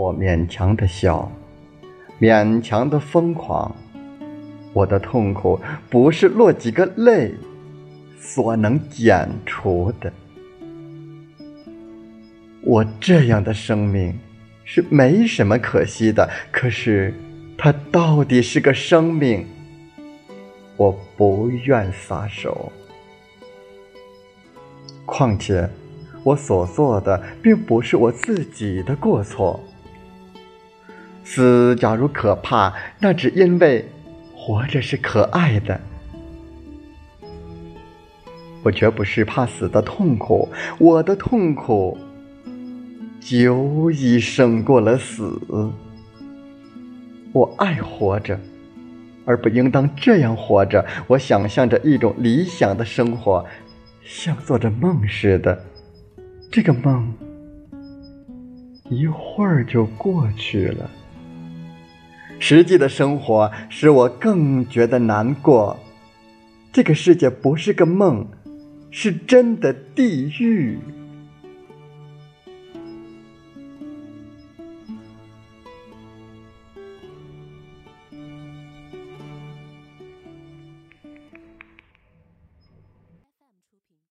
我勉强的笑，勉强的疯狂。我的痛苦不是落几个泪所能减除的。我这样的生命是没什么可惜的，可是它到底是个生命，我不愿撒手。况且，我所做的并不是我自己的过错。死假如可怕，那只因为活着是可爱的。我绝不是怕死的痛苦，我的痛苦久已胜过了死。我爱活着，而不应当这样活着。我想象着一种理想的生活。像做着梦似的，这个梦一会儿就过去了。实际的生活使我更觉得难过。这个世界不是个梦，是真的地狱。